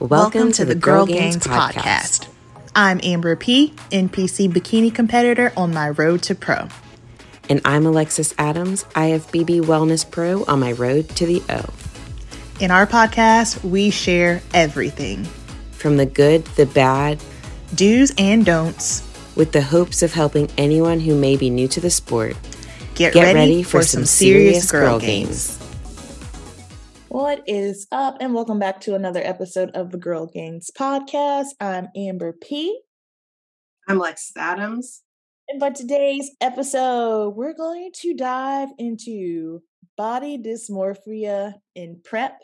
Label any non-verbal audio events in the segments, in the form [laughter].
Welcome, to, the Girl Gainz podcast. I'm Amber P, NPC bikini competitor on my road to pro. And I'm Alexis Adams, IFBB Wellness Pro on my road to the O. In our podcast, we share everything From the good, the bad, do's and don'ts. with the hopes of helping anyone who may be new to the sport. Get, Get ready for some serious girl gainz. What is up? And welcome back to another episode of the Girl Gainz podcast. I'm Amber P. I'm Lex Adams. And for today's episode, we're going to dive into body dysmorphia in prep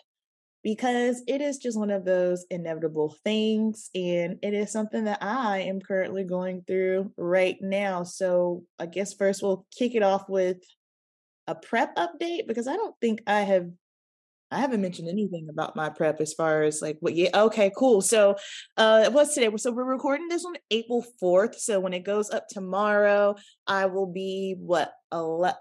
because it is just one of those inevitable things. And it is something that I am currently going through right now. So I guess first we'll kick it off with a prep update because I don't think I have I haven't mentioned anything about my prep as far as like what yeah okay cool so uh what's today so we're recording this on April 4th so when it goes up tomorrow I will be what ele-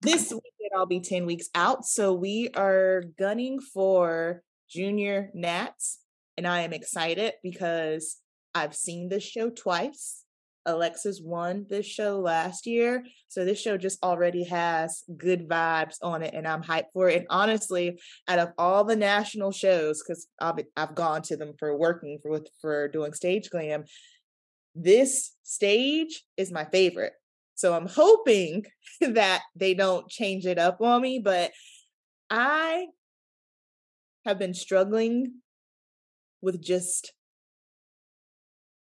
this weekend I'll be 10 weeks out so we are gunning for junior nats and I am excited because I've seen this show twice Alexis won this show last year. So this show just already has good vibes on it and I'm hyped for it. And honestly, out of all the national shows, because I've I've gone to them for working for for doing stage glam, this stage is my favorite. So I'm hoping [laughs] that they don't change it up on me, but I have been struggling with just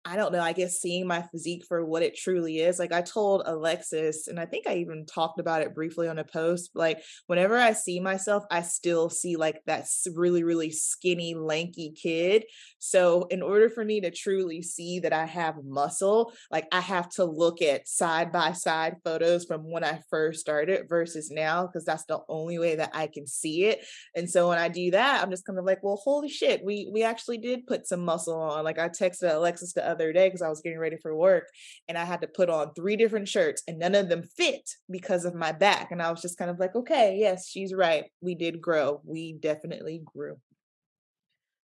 I don't know, I guess seeing my physique for what it truly is. Like I told Alexis, and I think I even talked about it briefly on a post, like whenever I see myself, I still see like that really, really skinny, lanky kid. So in order for me to truly see that I have muscle, like I have to look at side by side photos from when I first started versus now, because that's the only way that I can see it. And so when I do that, I'm just kind of like, well, holy shit, we we actually did put some muscle on. Like I texted Alexis the other day because I was getting ready for work and I had to put on three different shirts and none of them fit because of my back. And I was just kind of like, okay, yes, she's right. We did grow. We definitely grew.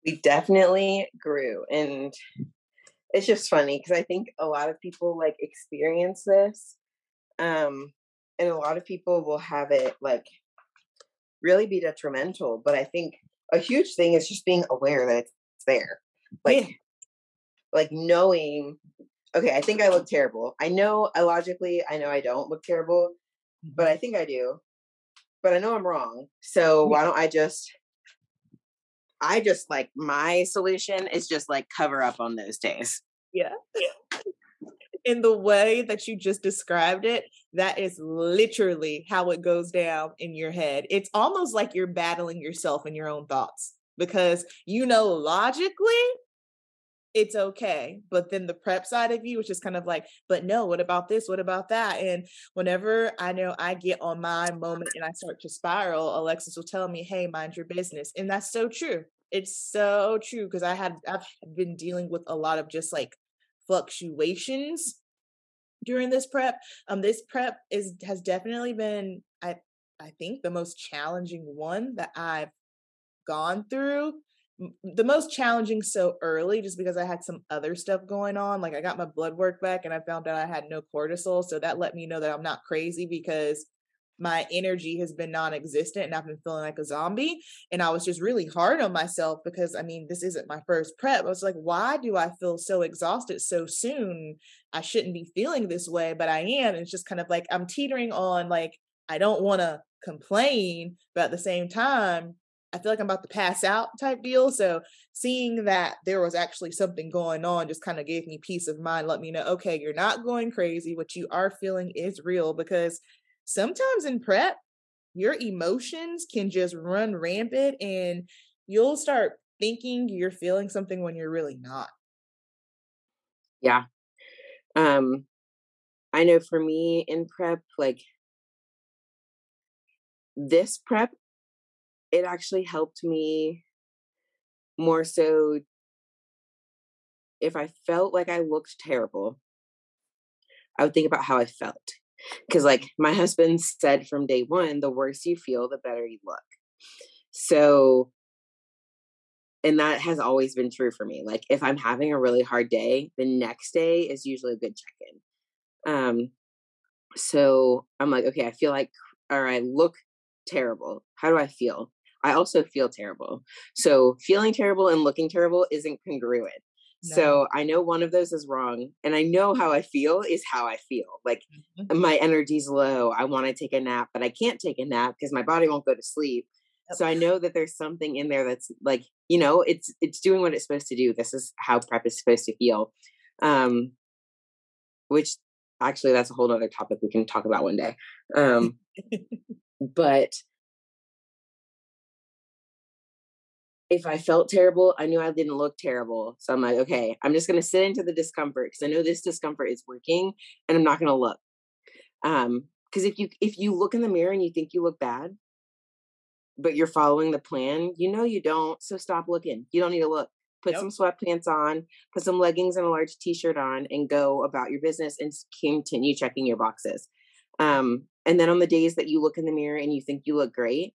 We definitely grew. And it's just funny because I think a lot of people like experience this. Um, and a lot of people will have it like really be detrimental. But I think a huge thing is just being aware that it's there. Like Yeah. Like knowing okay, I think I look terrible. I know I logically I know I don't look terrible, but mm-hmm. I think I do. But I know I'm wrong. So why don't I just I just like my solution is just like cover up on those days. Yeah. In the way that you just described it, that is literally how it goes down in your head. It's almost like you're battling yourself in your own thoughts because you know logically it's okay. But then the prep side of you, which is kind of like, but no, what about this? What about that? And whenever I know I get on my moment and I start to spiral, Alexis will tell me, hey, mind your business. And that's so true. It's so true because I had I've been dealing with a lot of just like fluctuations during this prep. Um, this prep is has definitely been I I think the most challenging one that I've gone through. The most challenging so early, just because I had some other stuff going on. Like I got my blood work back, and I found out I had no cortisol, so that let me know that I'm not crazy because my energy has been non-existent and I've been feeling like a zombie. And I was just really hard on myself because I mean, this isn't my first prep. I was like, why do I feel so exhausted so soon? I shouldn't be feeling this way, but I am. It's just kind of like I'm teetering on like I don't want to complain, but at the same time, I feel like I'm about to pass out type deal. So seeing that there was actually something going on just kind of gave me peace of mind, let me know, okay, you're not going crazy. What you are feeling is real because sometimes in prep, your emotions can just run rampant and you'll start thinking you're feeling something when you're really not. Yeah. Um I know for me in prep, like this prep, it actually helped me more so if I felt like I looked terrible, I would think about how I felt. because like my husband said from day one the worse you feel the better you look. So and that has always been true for me like if i'm having a really hard day the next day is usually a good check-in. Um so i'm like okay i feel like or i look terrible. How do i feel i also feel terrible so feeling terrible and looking terrible isn't congruent no. So I know one of those is wrong. And I know how I feel is how I feel. Like mm-hmm. my energy's low. I want to take a nap, but I can't take a nap because my body won't go to sleep. Yep. So I know that there's something in there that's like, you know, it's it's doing what it's supposed to do. This is how prep is supposed to feel. Um which actually that's a whole other topic we can talk about one day. [laughs] Um but if I felt terrible, I knew I didn't look terrible. So I'm like, okay, I'm just going to sit into the discomfort because I know this discomfort is working and I'm not going to look. Um, because if you if you look in the mirror and you think you look bad, but you're following the plan, you know you don't. So stop looking. You don't need to look. Put yep. some sweatpants on, put some leggings and a large t-shirt on, and go about your business and continue checking your boxes. Um, and then on the days that you look in the mirror and you think you look great,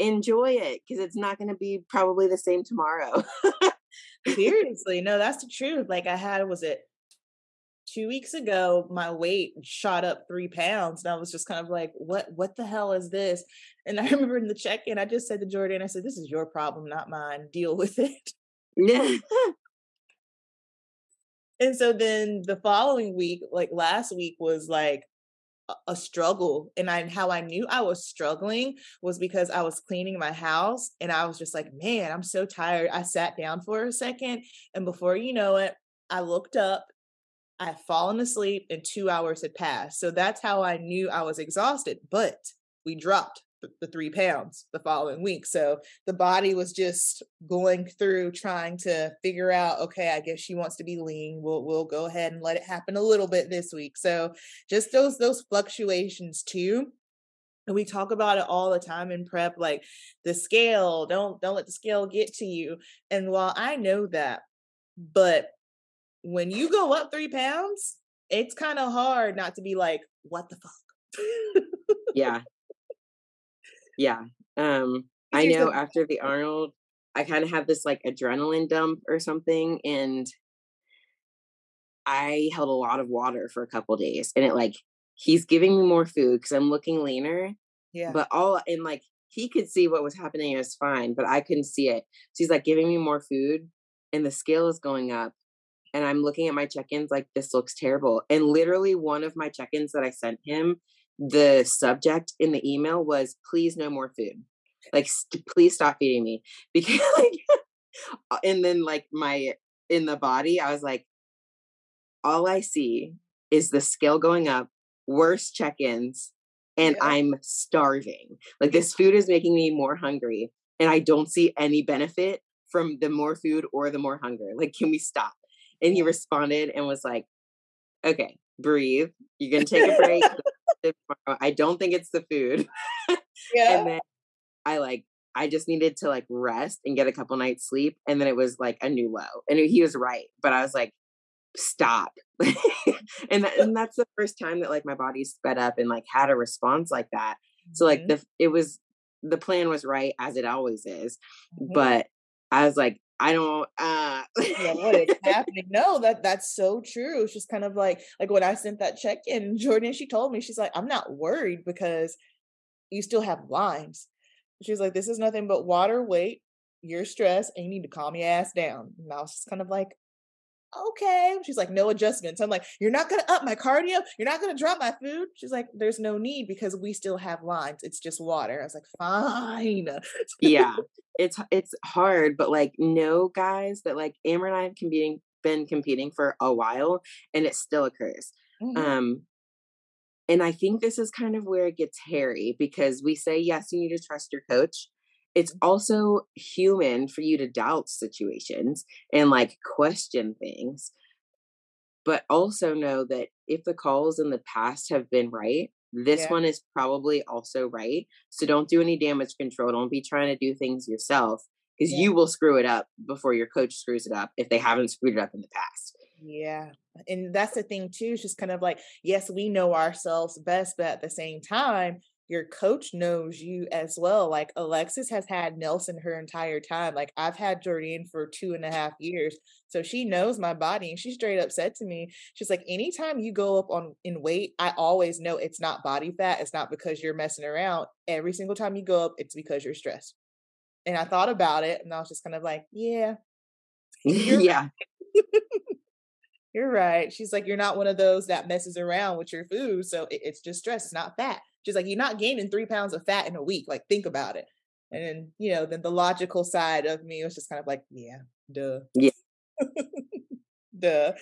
enjoy it because it's not going to be probably the same tomorrow. [laughs] Seriously, no, that's the truth. Like I had, was it two weeks ago? My weight shot up three pounds, and I was just kind of like, "What? What the hell is this?" And I [laughs] remember in the check-in, I just said to Jordan, "I said, this is your problem, not mine. Deal with it." Yeah. [laughs] and so then the following week, like last week, was like a struggle and I how I knew I was struggling was because I was cleaning my house and I was just like, man, I'm so tired. I sat down for a second and before you know it, I looked up, I had fallen asleep and 2 hours had passed. So that's how I knew I was exhausted, but we dropped the three pounds the following week. So the body was just going through trying to figure out, okay, I guess she wants to be lean. We'll we'll go ahead and let it happen a little bit this week. So just those those fluctuations too. And we talk about it all the time in prep, like the scale, don't don't let the scale get to you. And while I know that, but when you go up three pounds, it's kind of hard not to be like, what the fuck? yeah yeah. Um, I know after the Arnold, I kind of had this like adrenaline dump or something, and I held a lot of water for a couple days, and it like he's giving me more food because I'm looking leaner. Yeah. But all and like he could see what was happening, it was fine, but I couldn't see it. So he's like giving me more food, and the scale is going up. And I'm looking at my check-ins like this looks terrible. And literally one of my check-ins that I sent him the subject in the email was please no more food. Like st- please stop feeding me. [laughs] Because like uh, and then like my in the body i was like all i see is the scale going up worse check-ins and yeah. i'm starving. Like this food is making me more hungry and i don't see any benefit from the more food or the more hunger. Like can we stop? And he responded and was like okay breathe. You're gonna take a break [laughs] [laughs] I don't think it's the food. [laughs] Yeah. and then I like I just needed to like rest and get a couple nights sleep. And then it was like a new low. And he was right. But I was like, stop. [laughs] and, that, and that's the first time that like my body sped up and like had a response like that. So like mm-hmm. the it was the plan was right as it always is. Mm-hmm. But I was like, I don't uh yeah, what is happening? No, that that's so true. It's just kind of like like when I sent that check in, [laughs] Jordan, she told me, she's like, I'm not worried because you still have lines. She's like, This is nothing but water, weight, you're stressed, and you need to calm your ass down. And I was just kind of like, okay. She's like, no adjustments. I'm like, you're not going to up my cardio. You're not going to drop my food. She's like, there's no need because we still have lines. It's just water. I was like, fine. yeah. [laughs] It's, it's hard, but like, no guys that like Amber and I have competing, been competing for a while and it still occurs. Mm-hmm. Um, and I think this is kind of where it gets hairy because we say, yes, you need to trust your coach it's also human for you to doubt situations and like question things but also know that if the calls in the past have been right this yeah. one is probably also right so don't do any damage control don't be trying to do things yourself because yeah. you will screw it up before your coach screws it up if they haven't screwed it up in the past Yeah. And that's the thing too. It's just kind of like, yes, we know ourselves best, but at the same time, your coach knows you as well. Like Alexis has had Nelson her entire time. Like I've had Jordan for two and a half years. So she knows my body and she straight up said to me, she's like, anytime you go up on in weight, I always know it's not body fat. It's not because you're messing around. Every single time you go up, it's because you're stressed. And I thought about it and I was just kind of like, yeah. [laughs] yeah. [laughs] you're right. She's like, you're not one of those that messes around with your food. So it, it's just stress, it's not fat. She's like, you're not gaining three pounds of fat in a week. Like, think about it. And then, you know, then the logical side of me was just kind of like, yeah, duh. Yeah. [laughs] duh.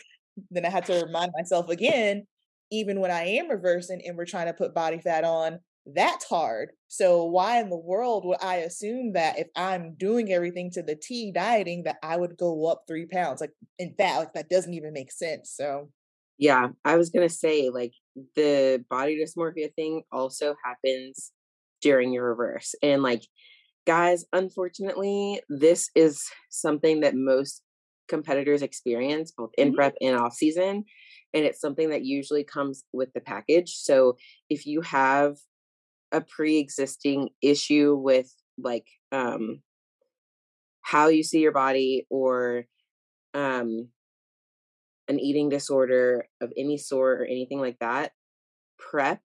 Then I had to remind myself again, even when I am reversing and we're trying to put body fat on, that's hard. So why in the world would I assume that if I'm doing everything to the T dieting that I would go up three pounds? Like in fact, like that doesn't even make sense. So yeah, I was gonna say like the body dysmorphia thing also happens during your reverse. And like guys, unfortunately, this is something that most competitors experience both in mm-hmm. prep and off season and it's something that usually comes with the package so if you have a pre-existing issue with like um how you see your body or um an eating disorder of any sort or anything like that prep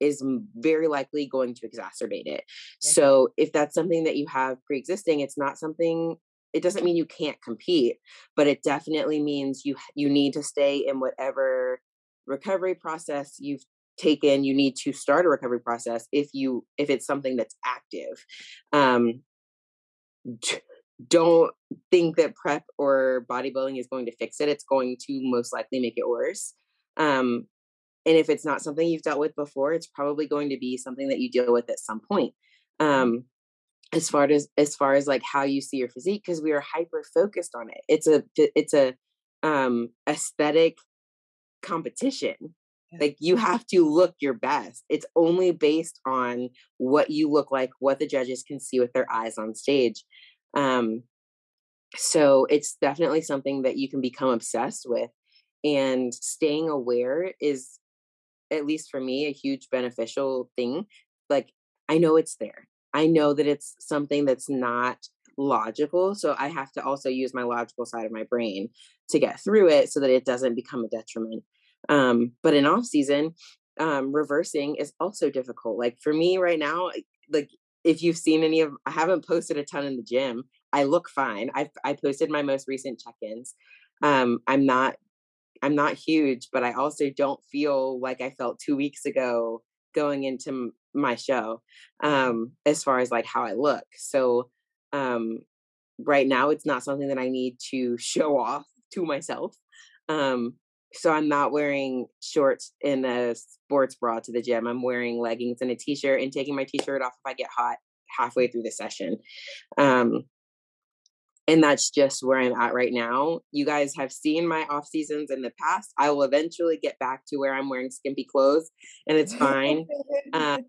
is very likely going to exacerbate it. So if that's something that you have pre-existing, it's not something it doesn't mean you can't compete, but it definitely means you you need to stay in whatever recovery process you've taken you need to start a recovery process if you if it's something that's active um don't think that prep or bodybuilding is going to fix it it's going to most likely make it worse um and if it's not something you've dealt with before it's probably going to be something that you deal with at some point um as far as as far as like how you see your physique because we are hyper focused on it it's a it's a um aesthetic competition like you have to look your best. It's only based on what you look like, what the judges can see with their eyes on stage. Um, so it's definitely something that you can become obsessed with. And staying aware is, at least for me, a huge beneficial thing. Like, I know it's there. I know that it's something that's not logical. So I have to also use my logical side of my brain to get through it so that it doesn't become a detriment. Um, but in off season, um, reversing is also difficult. Like for me right now, like if you've seen any of, I haven't posted a ton in the gym. I look fine. I I posted my most recent check-ins. Um, I'm not I'm not huge, but I also don't feel like I felt two weeks ago going into my show um, as far as like how I look. So um, right now, it's not something that I need to [laughs] show off to myself. Um, so I'm not wearing shorts in a sports bra to the gym. I'm wearing leggings and a t-shirt and taking my t-shirt off if I get hot halfway through the session. Um, and that's just where I'm at right now. You guys have seen my off seasons in the past. I will eventually get back to where I'm wearing skimpy clothes and it's fine. [laughs] um,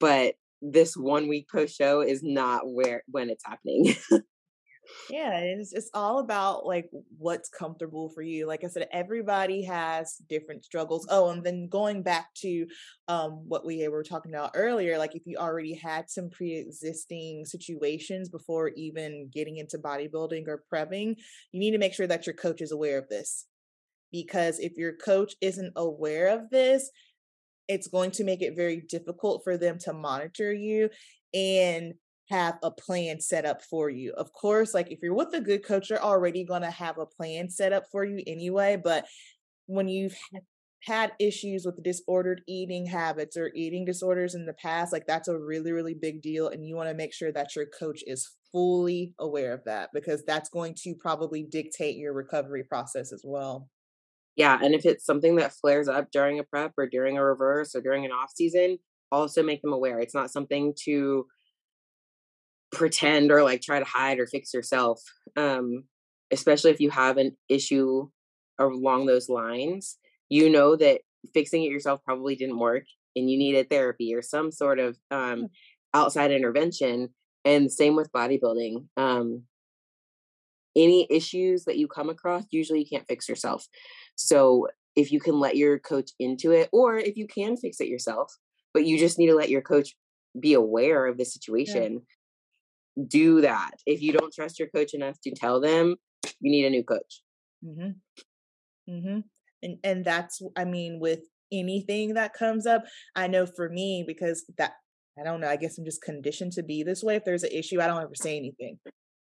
but this one week post show is not where when it's happening. [laughs] yeah it's, it's all about like what's comfortable for you like i said everybody has different struggles oh and then going back to um what we were talking about earlier like if you already had some pre-existing situations before even getting into bodybuilding or prepping you need to make sure that your coach is aware of this because if your coach isn't aware of this it's going to make it very difficult for them to monitor you and have a plan set up for you. Of course, like if you're with a good coach, you're already going to have a plan set up for you anyway. But when you've had issues with disordered eating habits or eating disorders in the past, like that's a really, really big deal. And you want to make sure that your coach is fully aware of that because that's going to probably dictate your recovery process as well. Yeah. And if it's something that flares up during a prep or during a reverse or during an off season, also make them aware. It's not something to pretend or like try to hide or fix yourself um especially if you have an issue along those lines you know that fixing it yourself probably didn't work and you needed therapy or some sort of um outside intervention and same with bodybuilding um any issues that you come across, usually you can't fix yourself. So if you can let your coach into it, or if you can fix it yourself, but you just need to let your coach be aware of the situation. Do that. If you don't trust your coach enough to tell them, you need a new coach. Mm-hmm. Mm-hmm. And and that's I mean with anything that comes up, I know for me because that I don't know, I guess I'm just conditioned to be this way. If there's an issue, I don't ever say anything.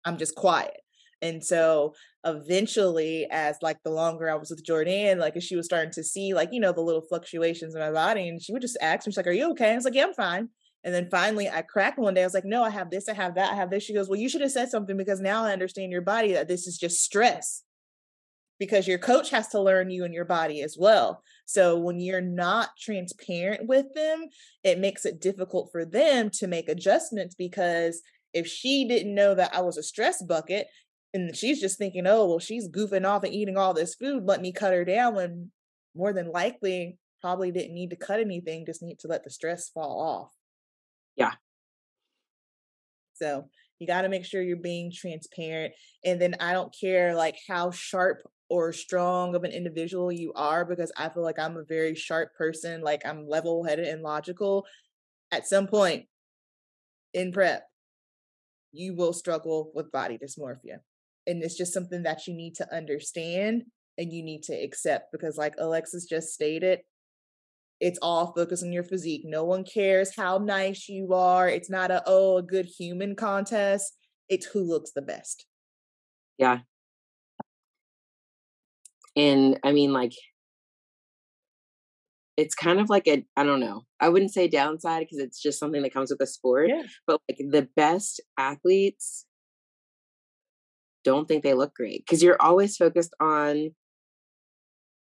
I'm just quiet. And so eventually, as like the longer I was with Jordan, like as she was starting to see like, you know, the little fluctuations in my body, and she would just ask me, she's like, Are you okay? I was like, Yeah, I'm fine. And then finally I cracked one day. I was like, no, I have this, I have that, I have this. She goes, Well, you should have said something because now I understand your body that this is just stress. Because your coach has to learn you and your body as well. So when you're not transparent with them, it makes it difficult for them to make adjustments because if she didn't know that I was a stress bucket and she's just thinking, oh, well, she's goofing off and eating all this food, let me cut her down when more than likely probably didn't need to cut anything, just need to let the stress fall off. Yeah. So you got to make sure you're being transparent. And then I don't care like how sharp or strong of an individual you are, because I feel like I'm a very sharp person, like I'm level headed and logical. At some point in prep, you will struggle with body dysmorphia. And it's just something that you need to understand and you need to accept because, like Alexis just stated, it's all focused on your physique. No one cares how nice you are. It's not a, oh, a good human contest. It's who looks the best. Yeah. And I mean, like, it's kind of like a I don't know. I wouldn't say downside because it's just something that comes with the sport. Yeah. But like the best athletes don't think they look great because you're always focused on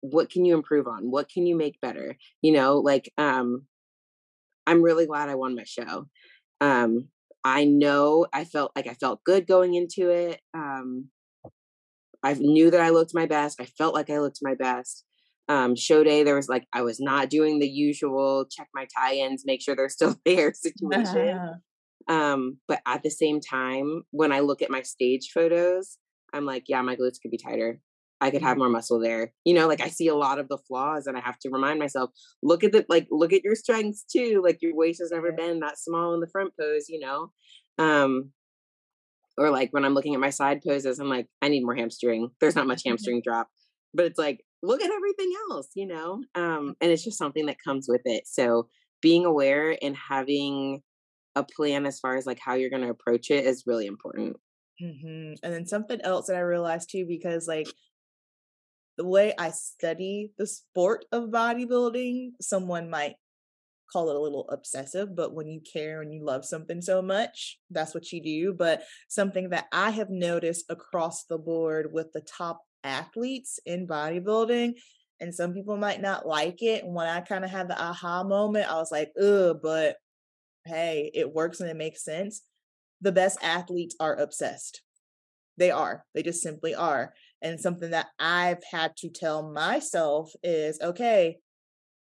what can you improve on? What can you make better? You know, like um I'm really glad I won my show. Um I know I felt like I felt good going into it. Um I knew that I looked my best. I felt like I looked my best um, show day, there was like I was not doing the usual check my tie-ins, make sure they're still [laughs] there situation. Uh-huh. [laughs] Um, but at the same time, when I look at my stage photos, I'm like, yeah, my glutes could be tighter. I could have more muscle there. You know, like I see a lot of the flaws and I have to remind myself, look at the like look at your strengths too. Like your waist has never been that small in the front pose, you know. Um or like when I'm looking at my side poses, I'm like, I need more hamstring. There's not much [laughs] hamstring drop. But it's like look at everything else, you know? Um, and it's just something that comes with it. So being aware and having a plan as far as like how you're going to approach it is really important. Mm-hmm. And then something else that I realized too, because like the way I study the sport of bodybuilding, someone might call it a little obsessive, but when you care and you love something so much, that's what you do. But something that I have noticed across the board with the top athletes in bodybuilding and some people might not like it. And when I kind of had the aha moment, I was like, ugh, but hey, it works and it makes sense. The best athletes are obsessed. They are. They just simply are. And something that I've had to tell myself is okay,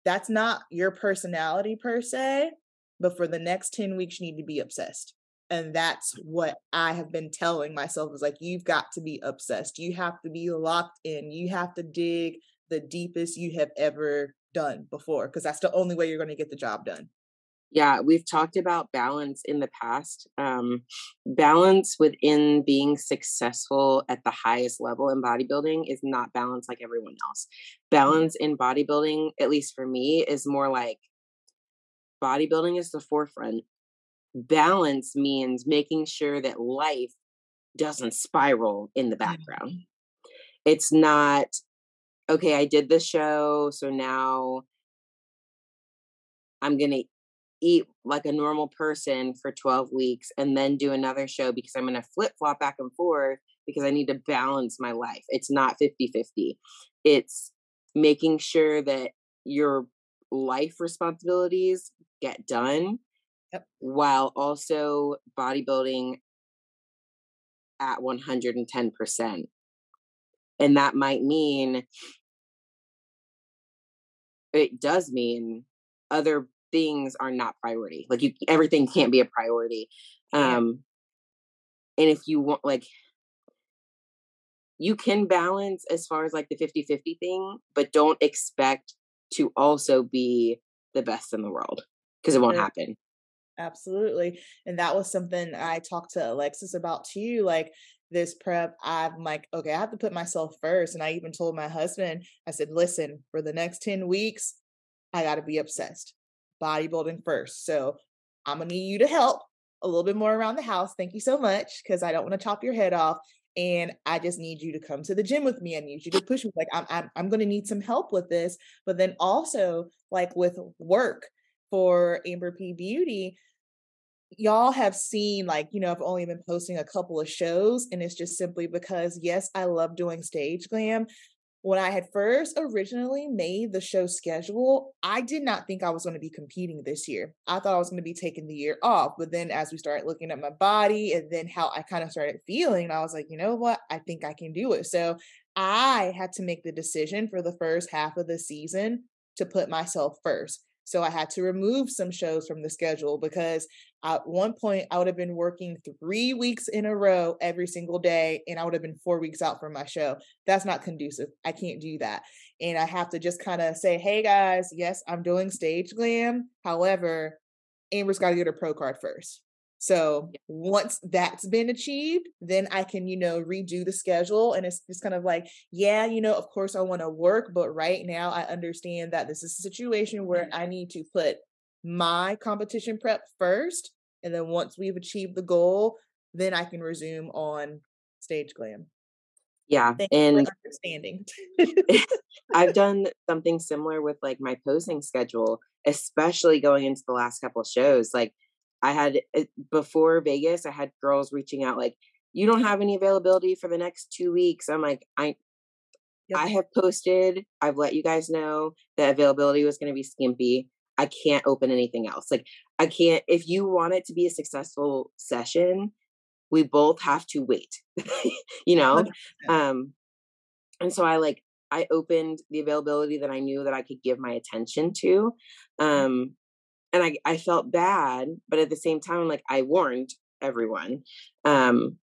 that's not your personality per se, but for the next 10 weeks, you need to be obsessed and that's mm. what i have been telling myself is like you've got to be obsessed you have to be locked in you have to dig the deepest you have ever done before because that's the only way you're going to get the job done yeah we've talked about balance in the past um, balance within being successful at the highest level in bodybuilding is not balance like everyone else. Balance in bodybuilding at least for me is more like bodybuilding is the forefront. Balance means making sure that life doesn't spiral in the background. It's not, okay, I did this show, so now I'm going to eat like a normal person for 12 weeks and then do another show because I'm going to flip flop back and forth because I need to balance my life. It's not 50 50. It's making sure that your life responsibilities get done yep. while also bodybuilding at 110%. And that might mean, it does mean other things are not priority. Like you, everything can't be a priority. Um, and if you want, like, you can balance as far as like the 50 50 thing, but don't expect to also be the best in the world because it won't happen. Absolutely. And that was something I talked to Alexis about too. Like this prep, I'm like, okay, I have to put myself first. And I even told my husband, I said, listen, for the next 10 weeks, I got to be obsessed. Bodybuilding first. So I'm going to need you to help a little bit more around the house. Thank you so much because I don't want to chop your head off. And I just need you to come to the gym with me. I need you to push me. Like I'm, I'm, I'm going to need some help with this. But then also, like with work for Amber P Beauty, y'all have seen like you know i've only been posting a couple of shows and it's just simply because yes i love doing stage glam when I had first originally made the show schedule, I did not think I was going to be competing this year. I thought I was going to be taking the year off. But then as we started looking at my body and then how I kind of started feeling, I was like, you know what? I think I can do it. So I had to make the decision for the first half of the season to put myself first. So I had to remove some shows from the schedule because at one point I would have been working three weeks in a row every single day and I would have been four weeks out from my show. That's not conducive. I can't do that. And I have to just kind of say, hey guys, yes, I'm doing stage glam. However, Amber's got to get her pro card first. So once that's been achieved, then I can, you know, redo the schedule. And it's just kind of like, yeah, you know, of course I want to work, but right now I understand that this is a situation where I need to put my competition prep first. And then once we've achieved the goal, then I can resume on stage glam. Yeah. And understanding. [laughs] I've [laughs] done something similar with like my posing schedule, especially going into the last couple of shows. Like I had eh, before Vegas, I had girls reaching out like, "You don't have any availability for the next two weeks." I'm like, I, yep. I have posted. I've let you guys know that availability was going to be skimpy. I can't open anything else. Like I can't. If you want it to be a successful session, we both have to wait. [laughs] you know, um, and so I like I opened the availability that I knew that I could give my attention to. Mm-hmm. Um, and I, I felt bad, but at the same time, like I warned everyone. Um,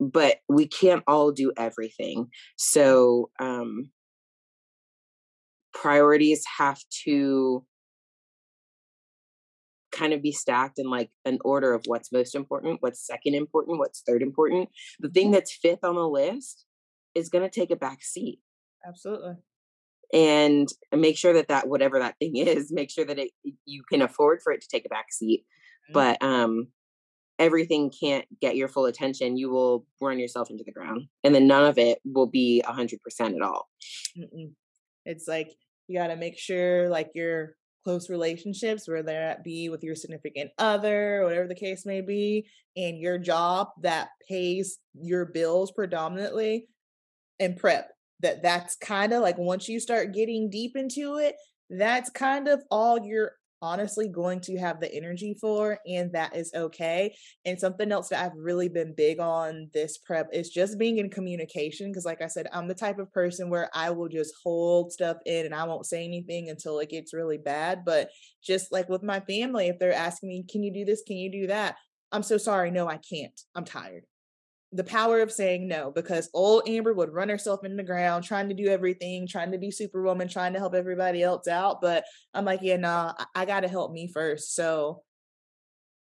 but we can't all do everything. So um, priorities have to kind of be stacked in like an order of what's most important, what's second important, what's third important. The thing that's fifth on the list is going to take a back seat. Absolutely and make sure that that whatever that thing is make sure that it you can afford for it to take a back seat mm-hmm. but um everything can't get your full attention you will run yourself into the ground and then none of it will be a 100% at all Mm-mm. it's like you got to make sure like your close relationships whether that be with your significant other whatever the case may be and your job that pays your bills predominantly and prep that that's kind of like once you start getting deep into it that's kind of all you're honestly going to have the energy for and that is okay and something else that i've really been big on this prep is just being in communication because like i said i'm the type of person where i will just hold stuff in and i won't say anything until it gets really bad but just like with my family if they're asking me can you do this? Can you do that? I'm so sorry no i can't. I'm tired the power of saying no because old Amber would run herself in the ground trying to do everything, trying to be superwoman, trying to help everybody else out. But I'm like, yeah, nah, I, I got to help me first. So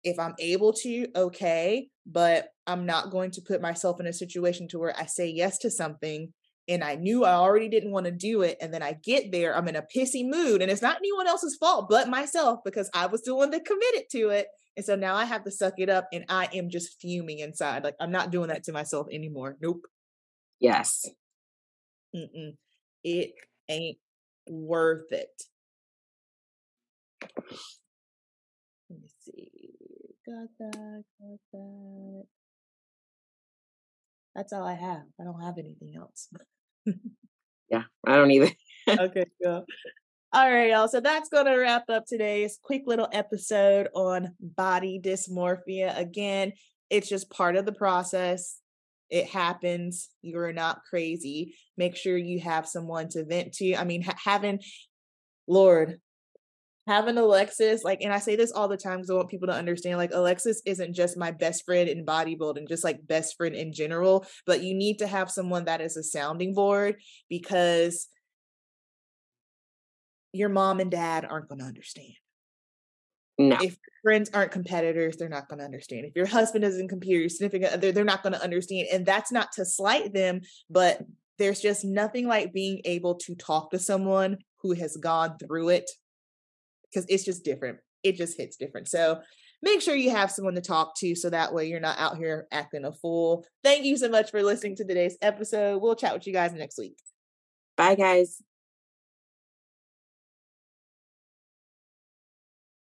if I'm able to, okay, but I'm not going to put myself in a situation to where I say yes to something and I knew I already didn't want to do it. And then I get there, I'm in a pissy mood, and it's not anyone else's fault but myself because I was the one that committed to it. And so now I have to suck it up and I am just fuming inside. Like I'm not doing that to myself anymore. Nope. Yes. Mm-mm. It ain't worth it. Let me see. Got that. Got that. That's all I have. I don't have anything else. [laughs] yeah, I don't either. okay, [laughs] cool. All right, y'all. So that's going to wrap up today's quick little episode on body dysmorphia. Again, it's just part of the process. It happens. You're not crazy. Make sure you have someone to vent to. I mean, ha- having, Lord, having Alexis, like, and I say this all the time because I want people to understand, like, Alexis isn't just my best friend in bodybuilding, just like best friend in general, but you need to have someone that is a sounding board because your mom and dad aren't going to understand. No. If friends aren't competitors, they're not going to understand. If your husband isn't compete, your significant other, they're not going to understand. And that's not to slight them, but there's just nothing like being able to talk to someone who has gone through it because it's just different. It just hits different. So make sure you have someone to talk to so that way you're not out here acting a fool. Thank you so much for listening to today's episode. We'll chat with you guys next week. Bye, guys.